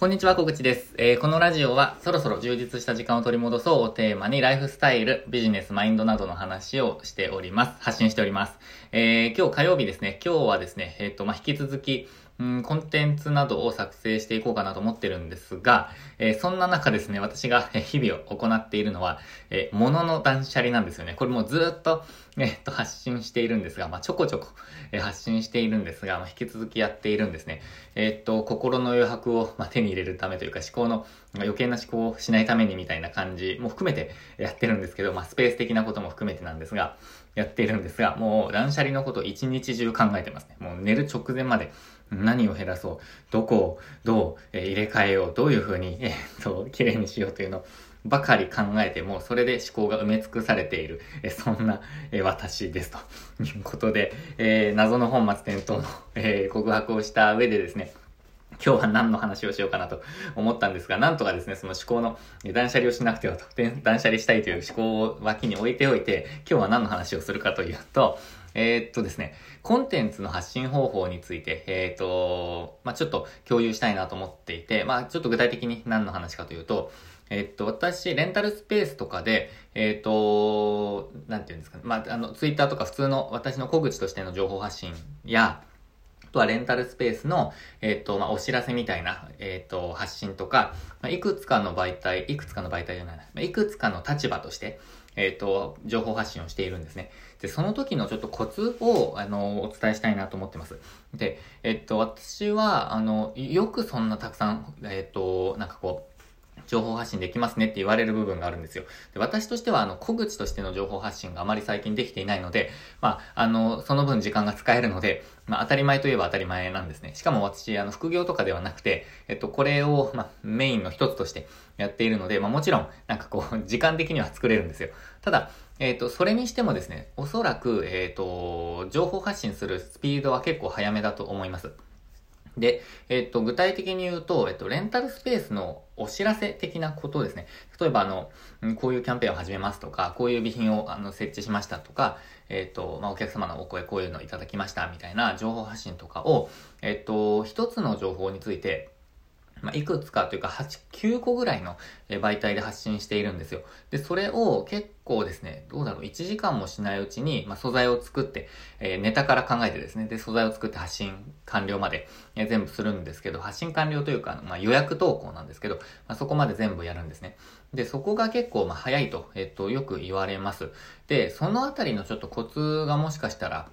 こんにちは、小口です、えー、このラジオは、そろそろ充実した時間を取り戻そうをテーマに、ライフスタイル、ビジネス、マインドなどの話をしております。発信しております。えー、今日火曜日ですね。今日はですね、えっ、ー、と、まあ、引き続き、うん、コンテンツなどを作成していこうかなと思ってるんですが、えー、そんな中ですね、私が日々を行っているのは、えー、物の断捨離なんですよね。これもずっと、えー、っと、発信しているんですが、まあ、ちょこちょこ、えー、発信しているんですが、まあ、引き続きやっているんですね。えー、っと、心の余白を、まあ、手に入れるためというか、思考の、余計な思考をしないためにみたいな感じも含めてやってるんですけど、まあ、スペース的なことも含めてなんですが、やっているんですが、もう断捨離のことを一日中考えてますね。もう寝る直前まで何を減らそう、どこをどう、え、入れ替えよう、どういう風に、え、っと、綺麗にしようというのばかり考えても、それで思考が埋め尽くされている、え、そんな、え、私ですと。いうことで、えー、謎の本末転倒の、えー、告白をした上でですね、今日は何の話をしようかなと思ったんですが、なんとかですね、その思考の断捨離をしなくてはと、断捨離したいという思考を脇に置いておいて、今日は何の話をするかというと、えー、っとですね、コンテンツの発信方法について、えー、っと、まあ、ちょっと共有したいなと思っていて、まあ、ちょっと具体的に何の話かというと、えっと、私、レンタルスペースとかで、えっと、なんていうんですかね、まあ、あの、ツイッターとか普通の私の小口としての情報発信や、あとはレンタルスペースの、えっ、と、まあ、お知らせみたいな、えっ、と、発信とか、まあ、いくつかの媒体、いくつかの媒体じゃないな、まあ、いくつかの立場として、えっ、と、情報発信をしているんですね。で、その時のちょっとコツを、あの、お伝えしたいなと思ってます。で、えっ、と、私は、あの、よくそんなたくさん、えっ、と、なんかこう、情報発信できますねって言われる部分があるんですよ。で私としては、あの、小口としての情報発信があまり最近できていないので、まあ、あの、その分時間が使えるので、まあ、当たり前といえば当たり前なんですね。しかも私、あの、副業とかではなくて、えっと、これを、まあ、メインの一つとしてやっているので、まあ、もちろん、なんかこう、時間的には作れるんですよ。ただ、えっ、と、それにしてもですね、おそらく、えっ、と、情報発信するスピードは結構早めだと思います。で、えっと、具体的に言うと、えっと、レンタルスペースのお知らせ的なことですね。例えば、あの、こういうキャンペーンを始めますとか、こういう備品をあの設置しましたとか、えっと、まあ、お客様のお声こういうのをいただきましたみたいな情報発信とかを、えっと、一つの情報について、まあ、いくつかというか、8、9個ぐらいの媒体で発信しているんですよ。で、それを結構ですね、どうだろう、1時間もしないうちに、まあ、素材を作って、えー、ネタから考えてですね、で、素材を作って発信完了まで、えー、全部するんですけど、発信完了というか、まあ、予約投稿なんですけど、まあ、そこまで全部やるんですね。で、そこが結構、まあ、早いと、えっと、よく言われます。で、そのあたりのちょっとコツがもしかしたら、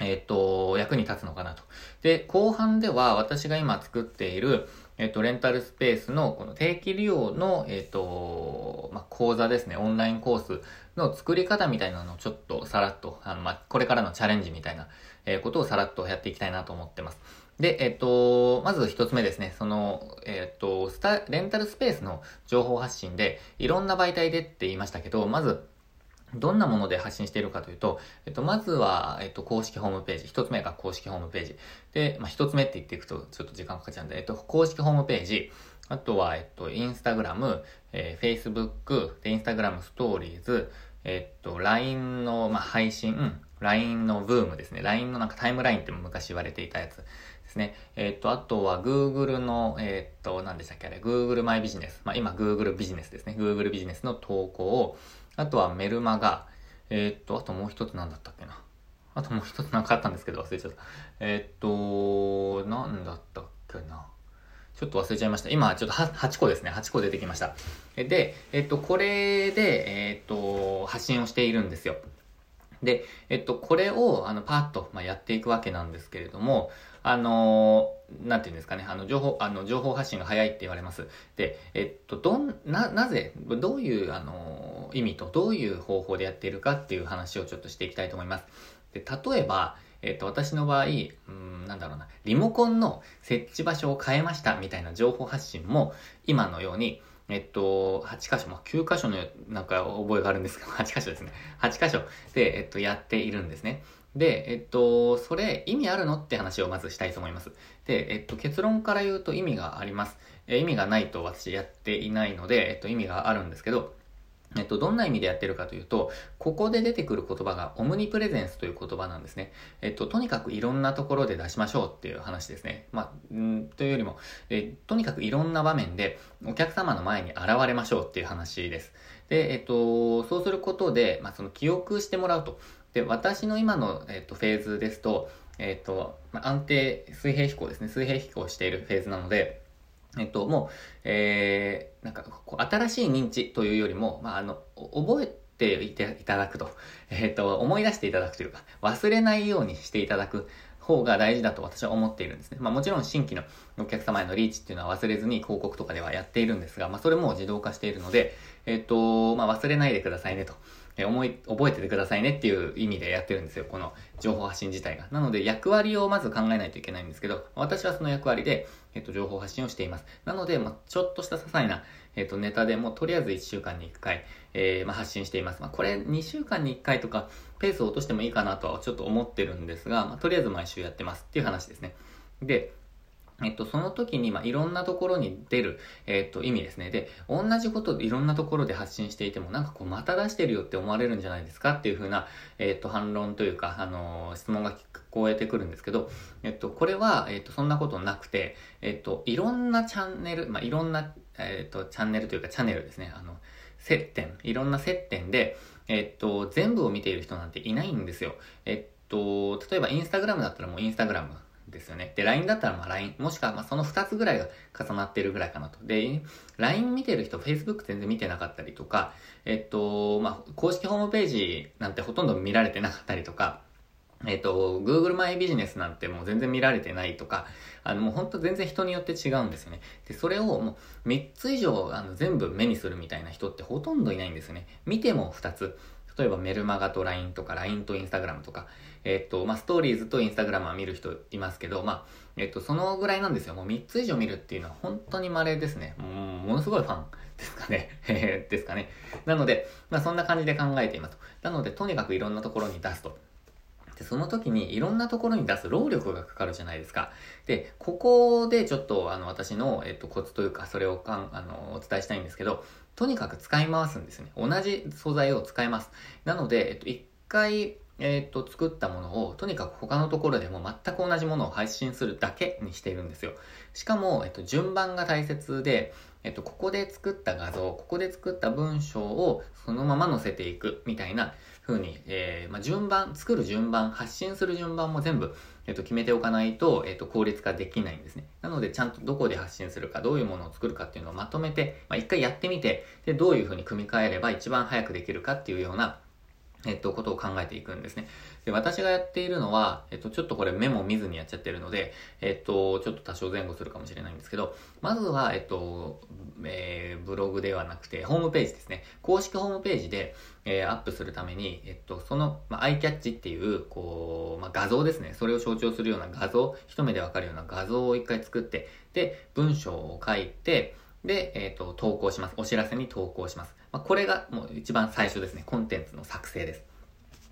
えっと、役に立つのかなと。で、後半では私が今作っている、えっと、レンタルスペースのこの定期利用の、えっと、まあ、講座ですね、オンラインコースの作り方みたいなのをちょっとさらっと、あの、まあ、これからのチャレンジみたいな、えー、ことをさらっとやっていきたいなと思ってます。で、えっと、まず一つ目ですね、その、えっと、スタ、レンタルスペースの情報発信で、いろんな媒体でって言いましたけど、まず、どんなもので発信しているかというと、えっと、まずは、えっと、公式ホームページ。一つ目が公式ホームページ。で、まあ、一つ目って言っていくと、ちょっと時間かかっちゃうんで、えっと、公式ホームページ。あとは、えっと、インスタグラム、えー、Facebook、で、インスタグラムストーリーズ、えっと、LINE の、まあ、配信、LINE のブームですね。LINE のなんかタイムラインって昔言われていたやつですね。えっと、あとは Google の、えっと、何でしたっけあれ、Google マイビジネス。まあ、今 Google ビジネスですね。Google ビジネスの投稿を、あとはメルマガ、えー、っと、あともう一つ何だったっけな。あともう一つ何かあったんですけど忘れちゃった。え、っと、何だったっけな。ちょっと忘れちゃいました。今、ちょっと8個ですね。8個出てきました。で、えっと、これで、えっと、発信をしているんですよ。で、えっと、これを、あの、パーッと、まあ、やっていくわけなんですけれども、あのー、なんていうんですかね、あの、情報、あの、情報発信が早いって言われます。で、えっと、どん、な、なぜ、どういう、あの、意味とどういう方法でやっているかっていう話をちょっとしていきたいと思います。で、例えば、えっと、私の場合、うん、なんだろうな、リモコンの設置場所を変えましたみたいな情報発信も、今のように、えっと、8箇所、まあ、9箇所のなんか覚えがあるんですけど、8箇所ですね。8箇所で、えっと、やっているんですね。で、えっと、それ意味あるの？って話をまずしたいと思います。で、えっと、結論から言うと意味があります。え意味がないと私やっていないので、えっと、意味があるんですけど、えっと、どんな意味でやってるかというと、ここで出てくる言葉がオムニプレゼンスという言葉なんですね。えっと、とにかくいろんなところで出しましょうっていう話ですね。まあ、んというよりも、えとにかくいろんな場面でお客様の前に現れましょうっていう話です。で、えっと、そうすることで、まあ、その記憶してもらうと。で、私の今の、えっと、フェーズですと、えっと、安定、水平飛行ですね。水平飛行しているフェーズなので、えっと、もう、えー、なんか、新しい認知というよりも、まあ、あの、覚えていただくと、えっと、思い出していただくというか、忘れないようにしていただく方が大事だと私は思っているんですね。まあもちろん新規のお客様へのリーチっていうのは忘れずに広告とかではやっているんですが、まあそれも自動化しているので、えっと、まあ忘れないでくださいねと。え思い、覚えててくださいねっていう意味でやってるんですよ。この情報発信自体が。なので役割をまず考えないといけないんですけど、私はその役割で、えっと、情報発信をしています。なので、まあ、ちょっとした些細な、えっと、ネタでもとりあえず1週間に1回、えー、まあ、発信しています。まあ、これ2週間に1回とか、ペースを落としてもいいかなとはちょっと思ってるんですが、まあ、とりあえず毎週やってますっていう話ですね。で、えっと、その時に、まあ、いろんなところに出る、えっと、意味ですね。で、同じこといろんなところで発信していても、なんかこう、また出してるよって思われるんじゃないですか？っていうふうな、えっと、反論というか、あのー、質問が聞こえてくるんですけど、えっと、これは、えっと、そんなことなくて、えっと、いろんなチャンネル、まあ、いろんな、えっと、チャンネルというか、チャンネルですね。あの、接点、いろんな接点で、えっと、全部を見ている人なんていないんですよ。えっと、例えばインスタグラムだったらもうインスタグラムですよね。で、LINE だったらまあ LINE、もしくはまあその2つぐらいが重なってるぐらいかなと。で、LINE 見てる人、Facebook 全然見てなかったりとか、えっと、まあ、公式ホームページなんてほとんど見られてなかったりとか、えっと、Google マイビジネスなんてもう全然見られてないとか、あのもうほんと全然人によって違うんですよね。で、それをもう3つ以上あの全部目にするみたいな人ってほとんどいないんですよね。見ても2つ。例えばメルマガと LINE とか LINE と Instagram とか、えっと、まあ、ストーリーズと Instagram は見る人いますけど、まあ、えっと、そのぐらいなんですよ。もう3つ以上見るっていうのは本当に稀ですね。もう、ものすごいファンですかね。ですかね。なので、まあ、そんな感じで考えています。なので、とにかくいろんなところに出すと。で、その時にいろんなところに出す労力がかかるじゃないですか。で、ここでちょっとあの私の、えっと、コツというか、それをかんあのお伝えしたいんですけど、とにかく使い回すんですね。同じ素材を使います。なので、えっと、一回、えっと、作ったものを、とにかく他のところでも全く同じものを配信するだけにしているんですよ。しかも、えっと、順番が大切で、えっと、ここで作った画像、ここで作った文章をそのまま載せていくみたいなふうに、えー、まあ、順番、作る順番、発信する順番も全部、えっと、決めておかないと、えっと、効率化できないんですね。なので、ちゃんとどこで発信するか、どういうものを作るかっていうのをまとめて、まあ、一回やってみて、で、どういうふうに組み替えれば一番早くできるかっていうような、えっと、ことを考えていくんですね。で、私がやっているのは、えっと、ちょっとこれメモ見ずにやっちゃってるので、えっと、ちょっと多少前後するかもしれないんですけど、まずは、えっと、えー、ブログではなくて、ホームページですね。公式ホームページで、えー、アップするために、えっと、その、まあ、アイキャッチっていう、こう、まあ、画像ですね。それを象徴するような画像、一目でわかるような画像を一回作って、で、文章を書いて、で、えっ、と、投稿します。お知らせに投稿します。まあ、これがもう一番最初ですね。コンテンツの作成です。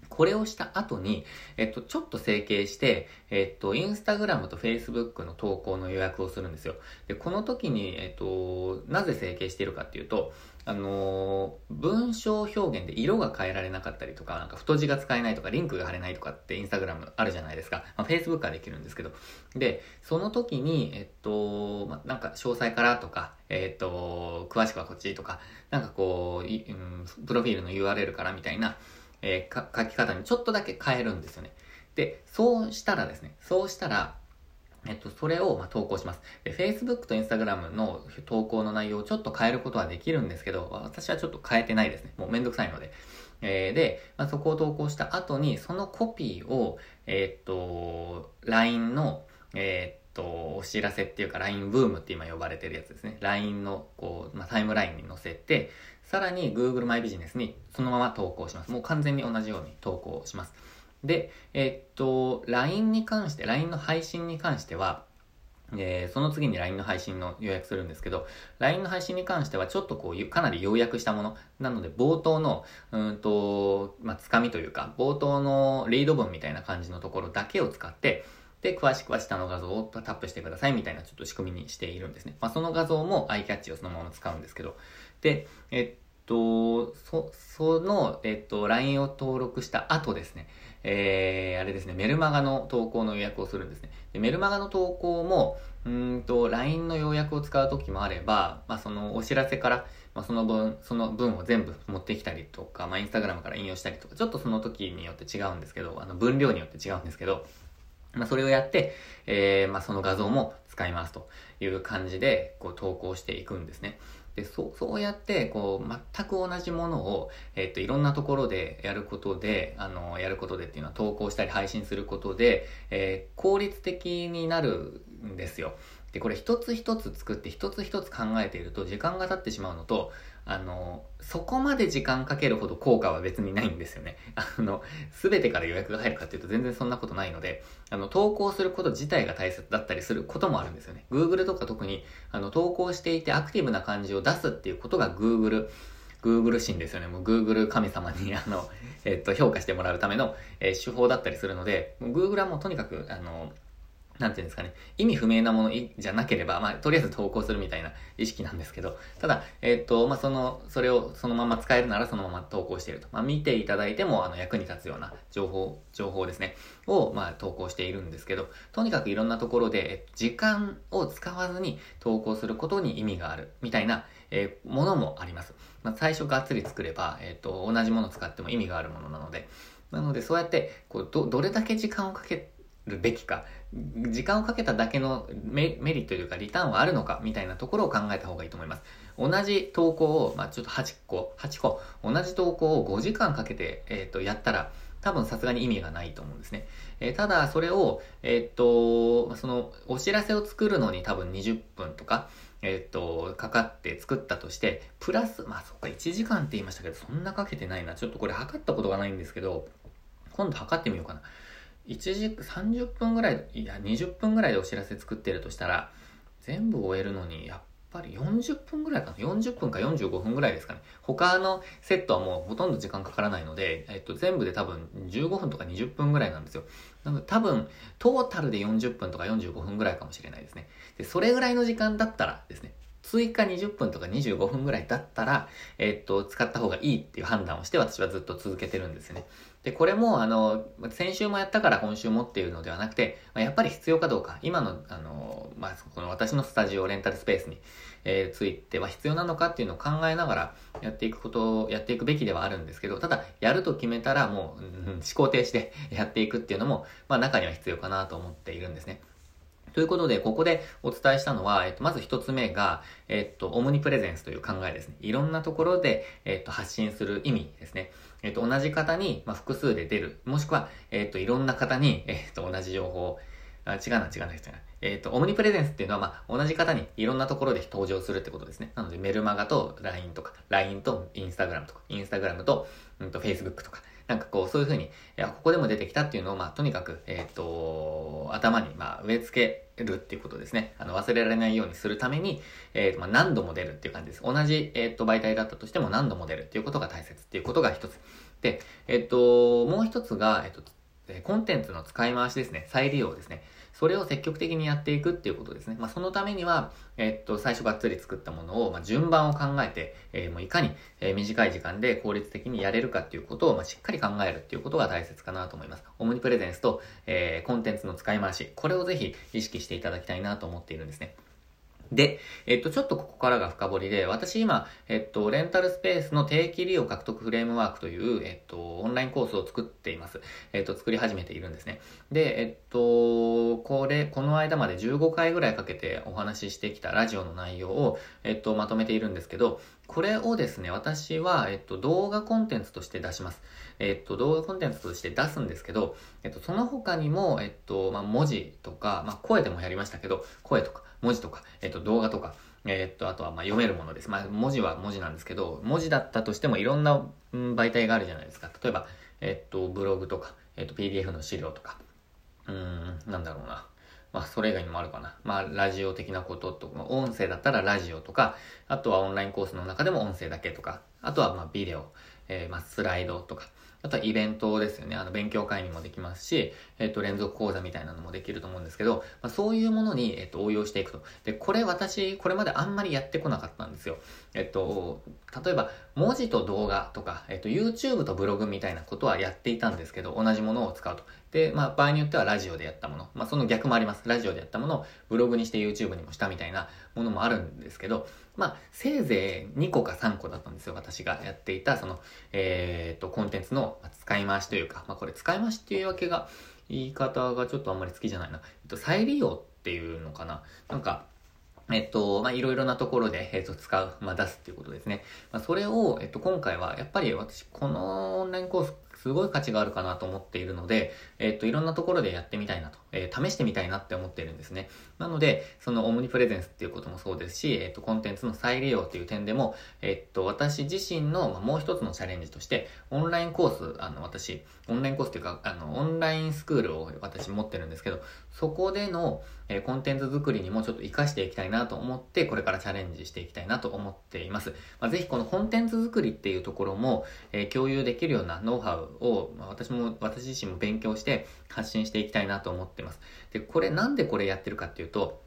これをした後に、えっと、ちょっと整形して、えっと、インスタグラムとフェイスブックの投稿の予約をするんですよ。で、この時に、えっと、なぜ整形しているかっていうと、あのー、文章表現で色が変えられなかったりとか、なんか太字が使えないとか、リンクが貼れないとかってインスタグラムあるじゃないですか。まあ、Facebook はできるんですけど。で、その時に、えっと、まあ、なんか詳細からとか、えっと、詳しくはこっちとか、なんかこう、うん、プロフィールの URL からみたいな、えー、書き方にちょっとだけ変えるんですよね。で、そうしたらですね、そうしたら、えっと、それを、ま投稿します。で、Facebook と Instagram の投稿の内容をちょっと変えることはできるんですけど、私はちょっと変えてないですね。もうめんどくさいので。えー、で、まあ、そこを投稿した後に、そのコピーを、えー、っと、LINE の、えー、っと、お知らせっていうか LINE ブームって今呼ばれてるやつですね。LINE の、こう、まあ、タイムラインに載せて、さらに Google マイビジネスにそのまま投稿します。もう完全に同じように投稿します。で、えっと、LINE に関して、LINE の配信に関しては、えー、その次に LINE の配信の予約するんですけど、LINE の配信に関してはちょっとこう、かなり要約したもの。なので、冒頭の、うんと、まあ、つかみというか、冒頭のリード文みたいな感じのところだけを使って、で、詳しくは下の画像をタップしてくださいみたいなちょっと仕組みにしているんですね。まあ、その画像もアイキャッチをそのまま使うんですけど。で、えっと、そ、その、えっと、LINE を登録した後ですね、えー、あれですね、メルマガの投稿の予約をするんですね。でメルマガの投稿も、うんと、LINE の要約を使う時もあれば、まあ、そのお知らせから、まあ、その分、その文を全部持ってきたりとか、まあ、インスタグラムから引用したりとか、ちょっとその時によって違うんですけど、あの、分量によって違うんですけど、まあ、それをやって、えー、まあ、その画像も使いますという感じで、こう、投稿していくんですね。で、そう、そうやって、こう、全く同じものを、えっと、いろんなところでやることで、あの、やることでっていうのは投稿したり配信することで、えー、効率的になるんですよ。で、これ一つ一つ作って一つ一つ考えていると時間が経ってしまうのと、あの、そこまで時間かけるほど効果は別にないんですよね。あの、すべてから予約が入るかっていうと全然そんなことないので、あの、投稿すること自体が大切だったりすることもあるんですよね。Google とか特に、あの、投稿していてアクティブな感じを出すっていうことが Google、Google 心ですよね。もう Google 神様に、あの、えっと、評価してもらうための、えー、手法だったりするので、Google はもうとにかく、あの、なんていうんですかね、意味不明なものじゃなければ、まあ、とりあえず投稿するみたいな意識なんですけど、ただ、えっ、と、まあ、その、それをそのまま使えるならそのまま投稿していると。まあ、見ていただいても、あの、役に立つような情報、情報ですね、を、まあ、投稿しているんですけど、とにかくいろんなところで、時間を使わずに投稿することに意味がある、みたいな、えー、ものもあります。まあ、最初がっつり作れば、えっ、と、同じものを使っても意味があるものなので、なので、そうやって、こう、ど、どれだけ時間をかけるべきか、時間をかけただけのメリットというかリターンはあるのかみたいなところを考えた方がいいと思います。同じ投稿を、まあ、ちょっと8個、8個、同じ投稿を5時間かけて、えっ、ー、と、やったら、多分さすがに意味がないと思うんですね。えー、ただ、それを、えっ、ー、と、その、お知らせを作るのに多分20分とか、えっ、と、かかって作ったとして、プラス、まあそっか、1時間って言いましたけど、そんなかけてないな。ちょっとこれ測ったことがないんですけど、今度測ってみようかな。1時、30分ぐらい、いや、20分ぐらいでお知らせ作ってるとしたら、全部終えるのに、やっぱり40分ぐらいかな？40分か45分ぐらいですかね。他のセットはもうほとんど時間かからないので、えっと、全部で多分15分とか20分ぐらいなんですよ。なので多分、トータルで40分とか45分ぐらいかもしれないですね。で、それぐらいの時間だったらですね、追加20分とか25分ぐらいだったら、えっと、使った方がいいっていう判断をして私はずっと続けてるんですね。で、これも、あの、先週もやったから今週もっていうのではなくて、まあ、やっぱり必要かどうか、今の、あの、まあ、この私のスタジオ、レンタルスペースに、えー、ついては必要なのかっていうのを考えながらやっていくことを、やっていくべきではあるんですけど、ただ、やると決めたらもう、うん、思考停止で やっていくっていうのも、まあ、中には必要かなと思っているんですね。ということで、ここでお伝えしたのは、えっと、まず一つ目が、えっと、オムニプレゼンスという考えですね。いろんなところで、えっと、発信する意味ですね。えっと、同じ方に、まあ、複数で出る。もしくは、えっと、いろんな方に、えっと、同じ情報あ、違うな、違うな、違うな。えっ、と、オムニプレゼンスっていうのは、まあ、同じ方にいろんなところで登場するってことですね。なので、メルマガと LINE とか、LINE と Instagram とか、Instagram と、うんと、Facebook とか、なんかこう、そういうふうに、いや、ここでも出てきたっていうのを、まあ、とにかく、えっ、と、頭に、まあ、植え付けるっていうことですね。あの、忘れられないようにするために、えっ、と、まあ、何度も出るっていう感じです。同じ、えっ、と、媒体だったとしても何度も出るっていうことが大切っていうことが一つ。で、えっと、もう一つが、えっと、コンテンツの使い回しですね。再利用ですね。それを積極的にやっていくっていうことですね。まあ、そのためには、えっと、最初がっつり作ったものを、まあ、順番を考えて、えー、もういかに、えー、短い時間で効率的にやれるかっていうことを、まあ、しっかり考えるっていうことが大切かなと思います。オムニプレゼンスと、えー、コンテンツの使い回し、これをぜひ意識していただきたいなと思っているんですね。で、えっと、ちょっとここからが深掘りで、私今、えっと、レンタルスペースの定期利用獲得フレームワークという、えっと、オンラインコースを作っています。えっと、作り始めているんですね。で、えっと、これ、この間まで15回ぐらいかけてお話ししてきたラジオの内容を、えっと、まとめているんですけど、これをですね、私は、えっと、動画コンテンツとして出します。えっと、動画コンテンツとして出すんですけど、えっと、その他にも、えっと、まあ、文字とか、まあ、声でもやりましたけど、声とか、文字とか、えっと、動画とか、えっと、あとはま読めるものです。まあ、文字は文字なんですけど、文字だったとしてもいろんな、媒体があるじゃないですか。例えば、えっと、ブログとか、えっと、PDF の資料とか、うん、なんだろうな。まあ、それ以外にもあるかな。まあ、ラジオ的なこととか、音声だったらラジオとか、あとはオンラインコースの中でも音声だけとか、あとはまあ、ビデオ、えー、まあ、スライドとか、あとはイベントですよね。あの、勉強会にもできますし、えっと、連続講座みたいなのもできると思うんですけど、まあ、そういうものに、えっと、応用していくと。で、これ私、これまであんまりやってこなかったんですよ。えっと、例えば、文字と動画とか、えっと、YouTube とブログみたいなことはやっていたんですけど、同じものを使うと。で、まあ、場合によってはラジオでやったもの、まあ、その逆もあります。ラジオでやったものをブログにして YouTube にもしたみたいなものもあるんですけど、まあ、せいぜい2個か3個だったんですよ。私がやっていた、その、えー、っと、コンテンツの使い回しというか、まあ、これ使い回しっていうわけが、言い方がちょっとあんまり好きじゃないな。えっと、再利用っていうのかな。なんか、えっと、まあ、いろいろなところで、えっと、使う、ま、出すっていうことですね。ま、それを、えっと、今回は、やっぱり私、このオンラインコースすごい価値があるかなと思っているので、えっと、いろんなところでやってみたいなと、えー、試してみたいなって思ってるんですね。なので、そのオムニプレゼンスっていうこともそうですし、えっと、コンテンツの再利用っていう点でも、えっと、私自身の、まあ、もう一つのチャレンジとして、オンラインコース、あの、私、オンラインコースっていうか、あの、オンラインスクールを私持ってるんですけど、そこでの、えー、コンテンツ作りにもちょっと活かしていきたいなと思って、これからチャレンジしていきたいなと思っています。まあ、ぜひこのコンテンツ作りっていうところも、えー、共有できるようなノウハウを、まあ、私も、私自身も勉強して発信していきたいなと思ってます。で、これなんでこれやってるかっていうと、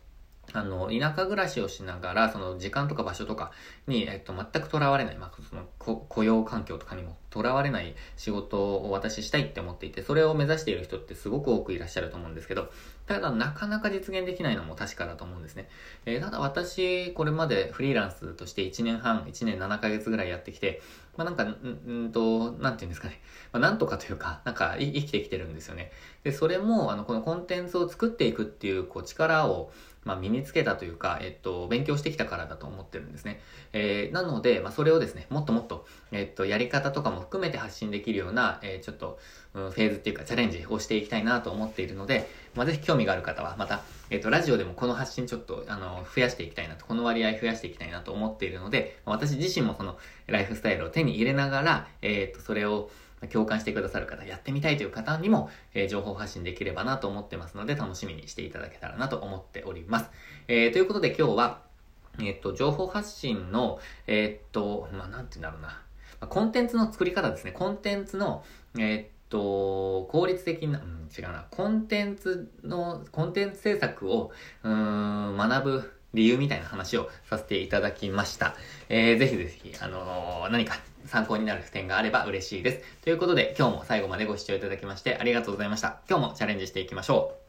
あの、田舎暮らしをしながら、その時間とか場所とかに、えっと、全く囚われない、まあ、その雇用環境とかにも囚われない仕事を私したいって思っていて、それを目指している人ってすごく多くいらっしゃると思うんですけど、ただなかなか実現できないのも確かだと思うんですね。えー、ただ私、これまでフリーランスとして1年半、1年7ヶ月ぐらいやってきて、まあなんか、うんと、なんて言うんですかね。まあなんとかというか、なんか生きてきてるんですよね。で、それも、あの、このコンテンツを作っていくっていう、こう、力を、まあ、身につけたというか、えっと、勉強してきたからだと思ってるんですね。えー、なので、まあ、それをですね、もっともっと、えっと、やり方とかも含めて発信できるような、えー、ちょっと、フェーズっていうか、チャレンジをしていきたいなと思っているので、まあ、ぜひ興味がある方は、また、えっと、ラジオでもこの発信ちょっと、あの、増やしていきたいなと、この割合増やしていきたいなと思っているので、私自身もその、ライフスタイルを手に入れながら、えっと、それを、共感してくださる方、やってみたいという方にも、えー、情報発信できればなと思ってますので、楽しみにしていただけたらなと思っております。えー、ということで今日は、えっ、と、情報発信の、えっ、と、まあ、なんて言うんだろうな。コンテンツの作り方ですね。コンテンツの、えっ、と、効率的な、うん、違うな。コンテンツの、コンテンツ制作を、うん、学ぶ理由みたいな話をさせていただきました。えー、ぜひぜひ、あのー、何か参考になる点があれば嬉しいです。ということで、今日も最後までご視聴いただきましてありがとうございました。今日もチャレンジしていきましょう。